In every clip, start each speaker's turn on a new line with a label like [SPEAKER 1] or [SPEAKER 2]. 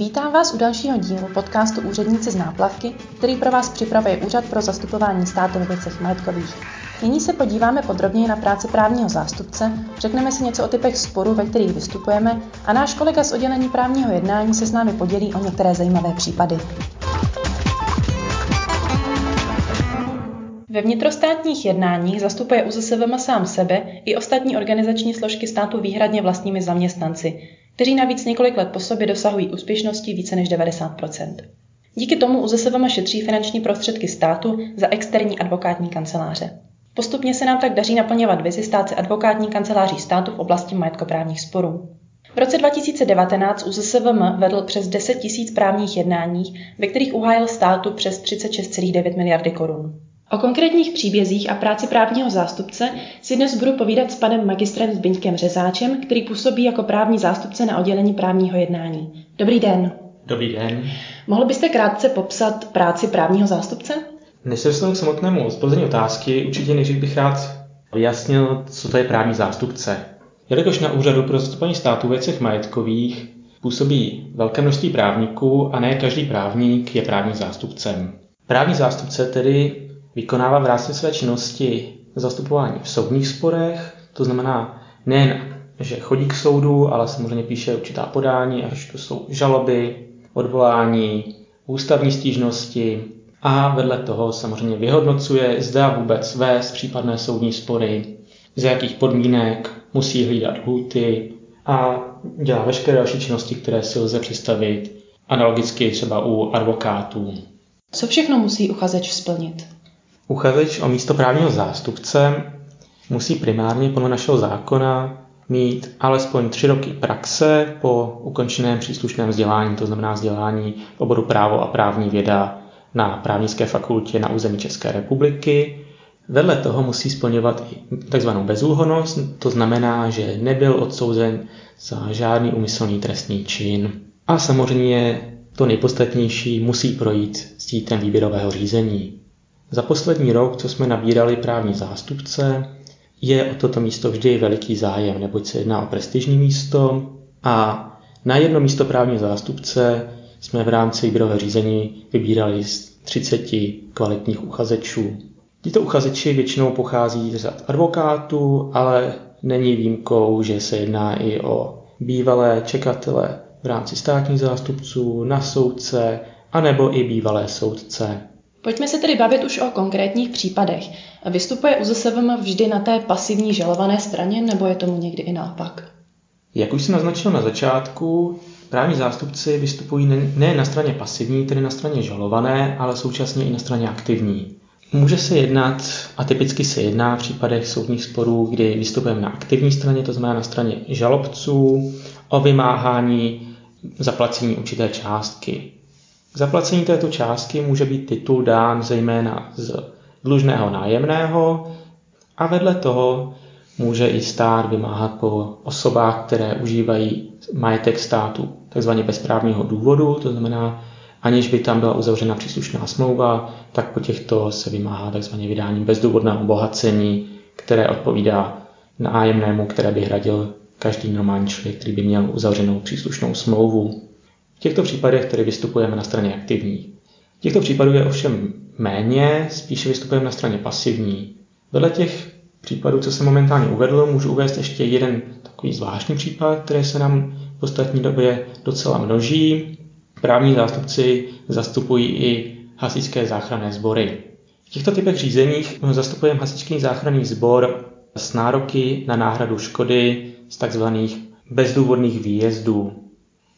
[SPEAKER 1] Vítám vás u dalšího dílu podcastu Úředníci z náplavky, který pro vás připravuje Úřad pro zastupování státu ve věcech majetkových. Nyní se podíváme podrobněji na práci právního zástupce, řekneme si něco o typech sporů, ve kterých vystupujeme a náš kolega z oddělení právního jednání se s námi podělí o některé zajímavé případy. Ve vnitrostátních jednáních zastupuje UZSVM sám sebe i ostatní organizační složky státu výhradně vlastními zaměstnanci, kteří navíc několik let po sobě dosahují úspěšnosti více než 90% Díky tomu UZSVM šetří finanční prostředky státu za externí advokátní kanceláře. Postupně se nám tak daří naplňovat vizi stát se advokátní kanceláří státu v oblasti majetkoprávních sporů. V roce 2019 UZSVM vedl přes 10 tisíc právních jednání, ve kterých uhájil státu přes 36,9 miliardy korun. O konkrétních příbězích a práci právního zástupce si dnes budu povídat s panem magistrem Zbyňkem Řezáčem, který působí jako právní zástupce na oddělení právního jednání. Dobrý den.
[SPEAKER 2] Dobrý den.
[SPEAKER 1] Mohl byste krátce popsat práci právního zástupce?
[SPEAKER 2] Než se dostanu k samotnému zplzení otázky, určitě nejdřív bych rád vyjasnil, co to je právní zástupce. Jelikož na úřadu pro zastupování státu v věcech majetkových působí velké množství právníků a ne každý právník je právním zástupcem. Právní zástupce tedy vykonává v rámci své činnosti zastupování v soudních sporech, to znamená nejen, že chodí k soudu, ale samozřejmě píše určitá podání, až to jsou žaloby, odvolání, ústavní stížnosti a vedle toho samozřejmě vyhodnocuje, zda vůbec vést případné soudní spory, z jakých podmínek musí hlídat lhuty a dělá veškeré další činnosti, které si lze představit analogicky třeba u advokátů.
[SPEAKER 1] Co všechno musí uchazeč splnit?
[SPEAKER 2] Uchazeč o místo právního zástupce musí primárně podle našeho zákona mít alespoň tři roky praxe po ukončeném příslušném vzdělání, to znamená vzdělání v oboru právo a právní věda na právnické fakultě na území České republiky. Vedle toho musí splňovat i tzv. bezúhonost, to znamená, že nebyl odsouzen za žádný úmyslný trestný čin. A samozřejmě to nejpodstatnější musí projít sítem výběrového řízení. Za poslední rok, co jsme nabírali právní zástupce, je o toto místo vždy veliký zájem, neboť se jedná o prestižní místo a na jedno místo právního zástupce jsme v rámci výběrového řízení vybírali z 30 kvalitních uchazečů. Tito uchazeči většinou pochází z řad advokátů, ale není výjimkou, že se jedná i o bývalé čekatele v rámci státních zástupců, na soudce, anebo i bývalé soudce.
[SPEAKER 1] Pojďme se tedy bavit už o konkrétních případech. Vystupuje UZSVM vždy na té pasivní žalované straně, nebo je tomu někdy i naopak?
[SPEAKER 2] Jak už jsem naznačil na začátku, právní zástupci vystupují ne na straně pasivní, tedy na straně žalované, ale současně i na straně aktivní. Může se jednat, a typicky se jedná v případech soudních sporů, kdy vystupujeme na aktivní straně, to znamená na straně žalobců, o vymáhání zaplacení určité částky. K zaplacení této částky může být titul dán zejména z dlužného nájemného a vedle toho může i stát vymáhat po osobách, které užívají majetek státu takzvaně bez právního důvodu, to znamená, aniž by tam byla uzavřena příslušná smlouva, tak po těchto se vymáhá takzvaně vydání bezdůvodného obohacení, které odpovídá nájemnému, které by hradil každý normální člověk, který by měl uzavřenou příslušnou smlouvu. V těchto případech tedy vystupujeme na straně aktivní. Těchto případů je ovšem méně, spíše vystupujeme na straně pasivní. Vedle těch případů, co jsem momentálně uvedl, můžu uvést ještě jeden takový zvláštní případ, který se nám v ostatní době docela množí. Právní zástupci zastupují i hasičské záchranné sbory. V těchto typech řízeních zastupujeme hasičský záchranný sbor s nároky na náhradu škody z tzv. bezdůvodných výjezdů.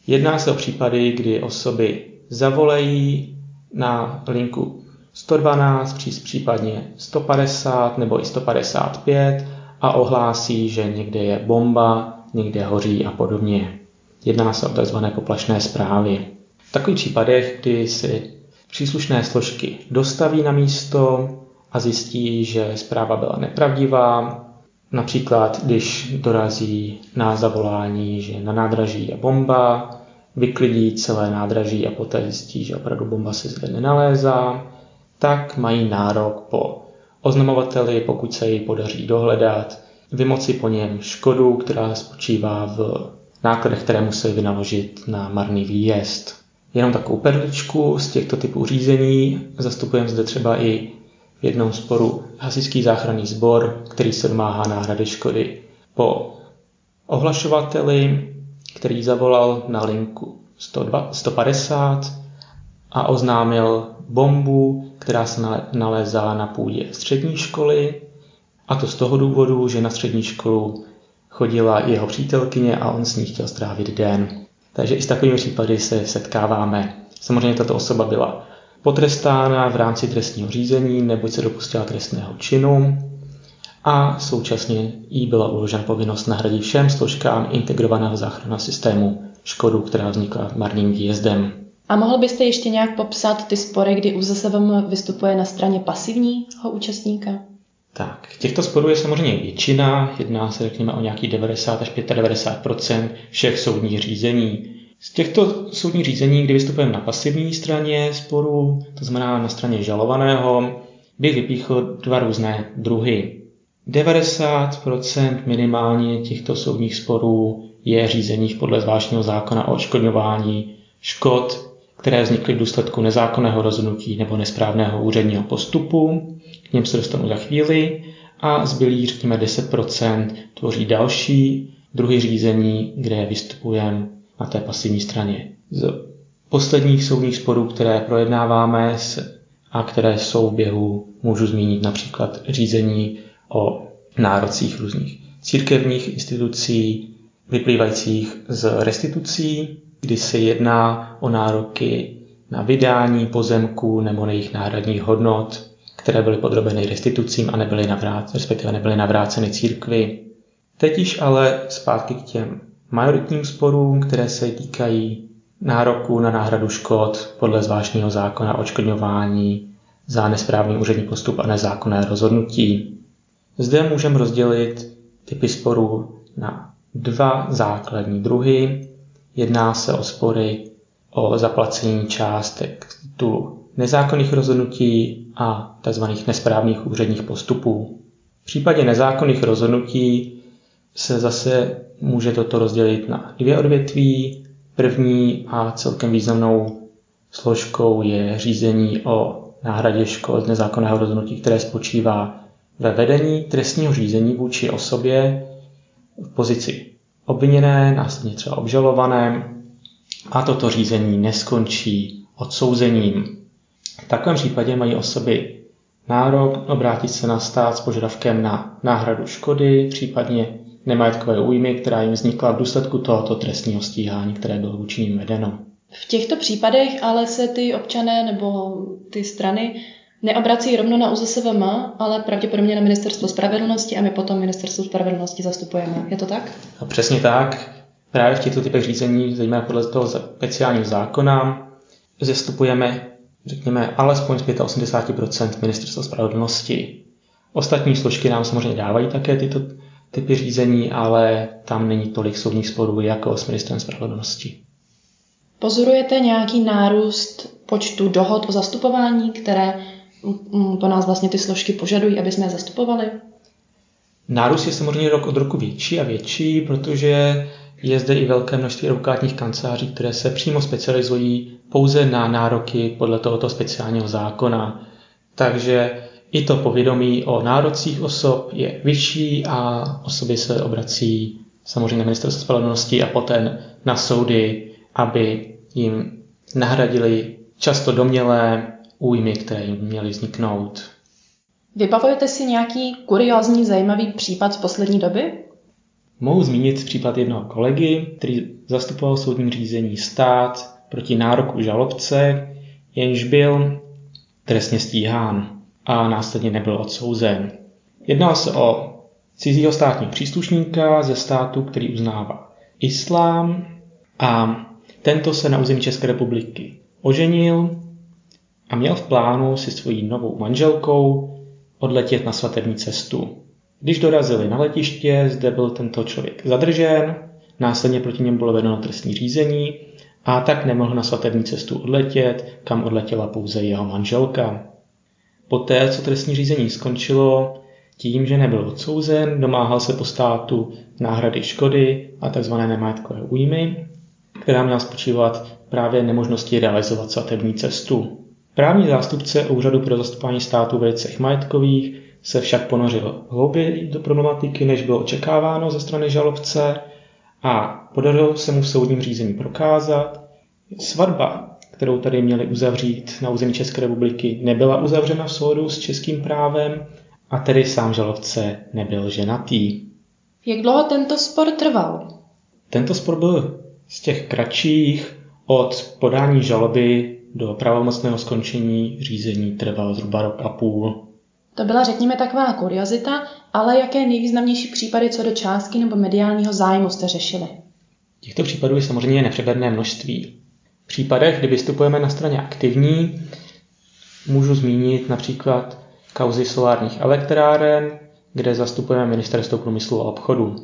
[SPEAKER 2] Jedná se o případy, kdy osoby zavolají na linku 112, případně 150 nebo i 155 a ohlásí, že někde je bomba, někde hoří a podobně. Jedná se o tzv. poplašné zprávy. V takových případech, kdy si příslušné složky dostaví na místo a zjistí, že zpráva byla nepravdivá, Například, když dorazí na zavolání, že na nádraží je bomba, vyklidí celé nádraží a poté zjistí, že opravdu bomba se zde nenalézá, tak mají nárok po oznamovateli, pokud se jej podaří dohledat, vymoci po něm škodu, která spočívá v nákladech, které museli vynaložit na marný výjezd. Jenom takovou perličku z těchto typů řízení zastupujeme zde třeba i v jednom sporu hasičský záchranný sbor, který se domáhá náhrady škody. Po ohlašovateli, který zavolal na linku 150 a oznámil bombu, která se nalézá na půdě střední školy, a to z toho důvodu, že na střední školu chodila jeho přítelkyně a on s ní chtěl strávit den. Takže i s takovými případy se setkáváme. Samozřejmě tato osoba byla potrestána v rámci trestního řízení, neboť se dopustila trestného činu a současně jí byla uložena povinnost nahradit všem složkám integrovaného záchranného systému škodu, která vznikla marným výjezdem.
[SPEAKER 1] A mohl byste ještě nějak popsat ty spory, kdy UZSVM vystupuje na straně pasivního účastníka?
[SPEAKER 2] Tak, těchto sporů je samozřejmě většina, jedná se řekněme o nějaký 90 až 95% všech soudních řízení. Z těchto soudních řízení, kdy vystupujeme na pasivní straně sporu, to znamená na straně žalovaného, bych vypíchl dva různé druhy. 90% minimálně těchto soudních sporů je řízení podle zvláštního zákona o odškodňování škod, které vznikly v důsledku nezákonného rozhodnutí nebo nesprávného úředního postupu. K něm se dostanu za chvíli. A zbylý, řekněme, 10% tvoří další druhy řízení, kde vystupujeme na té pasivní straně. Z posledních soudních sporů, které projednáváme a které jsou v běhu, můžu zmínit například řízení o nárocích různých církevních institucí, vyplývajících z restitucí, kdy se jedná o nároky na vydání pozemků nebo na jejich náhradních hodnot, které byly podrobeny restitucím a nebyly navráceny, respektive nebyly navráceny církvi. Teď již ale zpátky k těm majoritním sporům, které se týkají nároku na náhradu škod podle zvláštního zákona o odškodňování za nesprávný úřední postup a nezákonné rozhodnutí. Zde můžeme rozdělit typy sporů na dva základní druhy. Jedná se o spory o zaplacení částek tu nezákonných rozhodnutí a tzv. nesprávných úředních postupů. V případě nezákonných rozhodnutí se zase může toto rozdělit na dvě odvětví. První a celkem významnou složkou je řízení o náhradě škod nezákonného rozhodnutí, které spočívá ve vedení trestního řízení vůči osobě v pozici obviněné, následně třeba obžalované a toto řízení neskončí odsouzením. V takovém případě mají osoby nárok obrátit se na stát s požadavkem na náhradu škody, případně nemajetkové újmy, která jim vznikla v důsledku tohoto trestního stíhání, které bylo vůči ním vedeno.
[SPEAKER 1] V těchto případech ale se ty občané nebo ty strany neobrací rovno na UZSVM, ale pravděpodobně na Ministerstvo spravedlnosti a my potom Ministerstvo spravedlnosti zastupujeme. Je to tak?
[SPEAKER 2] A přesně tak. Právě v těchto typech řízení, zejména podle toho speciálního zákona, zastupujeme, řekněme, alespoň z 85% Ministerstva spravedlnosti. Ostatní složky nám samozřejmě dávají také tyto typy řízení, ale tam není tolik soudních sporů jako s ministrem spravedlnosti.
[SPEAKER 1] Pozorujete nějaký nárůst počtu dohod o zastupování, které Mm, po nás vlastně ty složky požadují, aby jsme je zastupovali?
[SPEAKER 2] Nárůst je samozřejmě rok od roku větší a větší, protože je zde i velké množství advokátních kanceláří, které se přímo specializují pouze na nároky podle tohoto speciálního zákona. Takže i to povědomí o nárocích osob je vyšší a osoby se obrací samozřejmě na ministerstvo spravedlnosti a poté na soudy, aby jim nahradili často domělé újmy, které jim měly vzniknout.
[SPEAKER 1] Vybavujete si nějaký kuriozní zajímavý případ z poslední doby?
[SPEAKER 2] Mohu zmínit případ jednoho kolegy, který zastupoval v soudním řízení stát proti nároku žalobce, jenž byl trestně stíhán a následně nebyl odsouzen. Jednal se o cizího státního příslušníka ze státu, který uznává islám a tento se na území České republiky oženil a měl v plánu si svojí novou manželkou odletět na svatební cestu. Když dorazili na letiště, zde byl tento člověk zadržen, následně proti němu bylo vedeno trestní řízení a tak nemohl na svatební cestu odletět, kam odletěla pouze jeho manželka. Poté, co trestní řízení skončilo, tím, že nebyl odsouzen, domáhal se po státu náhrady škody a tzv. nemajetkové újmy, která měla spočívat právě nemožnosti realizovat svatební cestu. Právní zástupce Úřadu pro zastupování státu ve věcech majetkových se však ponořil hlouběji do problematiky, než bylo očekáváno ze strany žalobce a podařilo se mu v soudním řízení prokázat, svatba, kterou tady měli uzavřít na území České republiky, nebyla uzavřena v soudu s českým právem a tedy sám žalobce nebyl ženatý.
[SPEAKER 1] Jak dlouho tento spor trval?
[SPEAKER 2] Tento spor byl z těch kratších od podání žaloby do pravomocného skončení řízení trval zhruba rok a půl.
[SPEAKER 1] To byla, řekněme, taková kuriozita, ale jaké nejvýznamnější případy co do částky nebo mediálního zájmu jste řešili?
[SPEAKER 2] Těchto případů je samozřejmě nepřeberné množství. V případech, kdy vystupujeme na straně aktivní, můžu zmínit například kauzy solárních elektráren, kde zastupujeme Ministerstvo průmyslu a obchodu.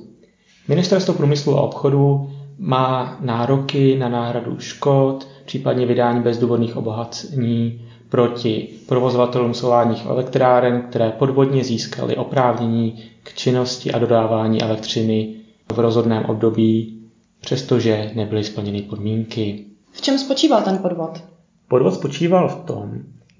[SPEAKER 2] Ministerstvo průmyslu a obchodu má nároky na náhradu škod, případně vydání bezdůvodných obohacení proti provozovatelům solárních elektráren, které podvodně získaly oprávnění k činnosti a dodávání elektřiny v rozhodném období, přestože nebyly splněny podmínky.
[SPEAKER 1] V čem spočíval ten podvod?
[SPEAKER 2] Podvod spočíval v tom,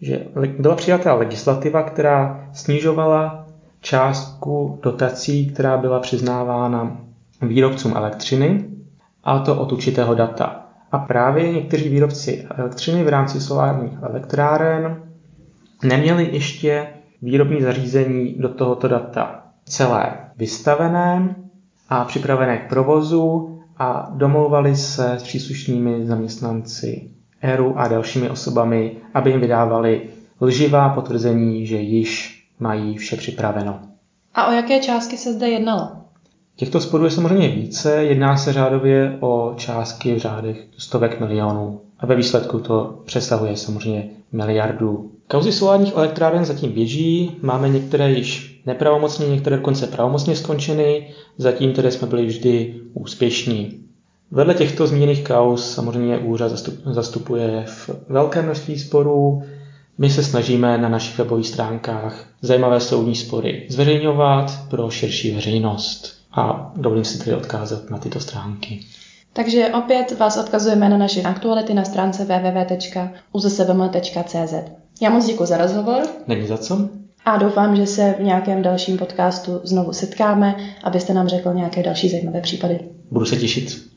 [SPEAKER 2] že byla přijatá legislativa, která snižovala částku dotací, která byla přiznávána výrobcům elektřiny, a to od určitého data. A právě někteří výrobci elektřiny v rámci solárních elektráren neměli ještě výrobní zařízení do tohoto data celé vystavené a připravené k provozu a domlouvali se s příslušnými zaměstnanci ERU a dalšími osobami, aby jim vydávali lživá potvrzení, že již mají vše připraveno.
[SPEAKER 1] A o jaké částky se zde jednalo?
[SPEAKER 2] Těchto sporů je samozřejmě více, jedná se řádově o částky v řádech stovek milionů a ve výsledku to přesahuje samozřejmě miliardu. Kauzy solárních elektráren zatím běží, máme některé již nepravomocně, některé dokonce pravomocně skončeny, zatím tedy jsme byli vždy úspěšní. Vedle těchto zmíněných kauz samozřejmě úřad zastupuje v velké množství sporů. My se snažíme na našich webových stránkách zajímavé soudní spory zveřejňovat pro širší veřejnost a dovolím si tedy odkázat na tyto stránky.
[SPEAKER 1] Takže opět vás odkazujeme na naše aktuality na stránce www.uzsvm.cz. Já moc děkuji za rozhovor.
[SPEAKER 2] Není za co.
[SPEAKER 1] A doufám, že se v nějakém dalším podcastu znovu setkáme, abyste nám řekl nějaké další zajímavé případy.
[SPEAKER 2] Budu se těšit.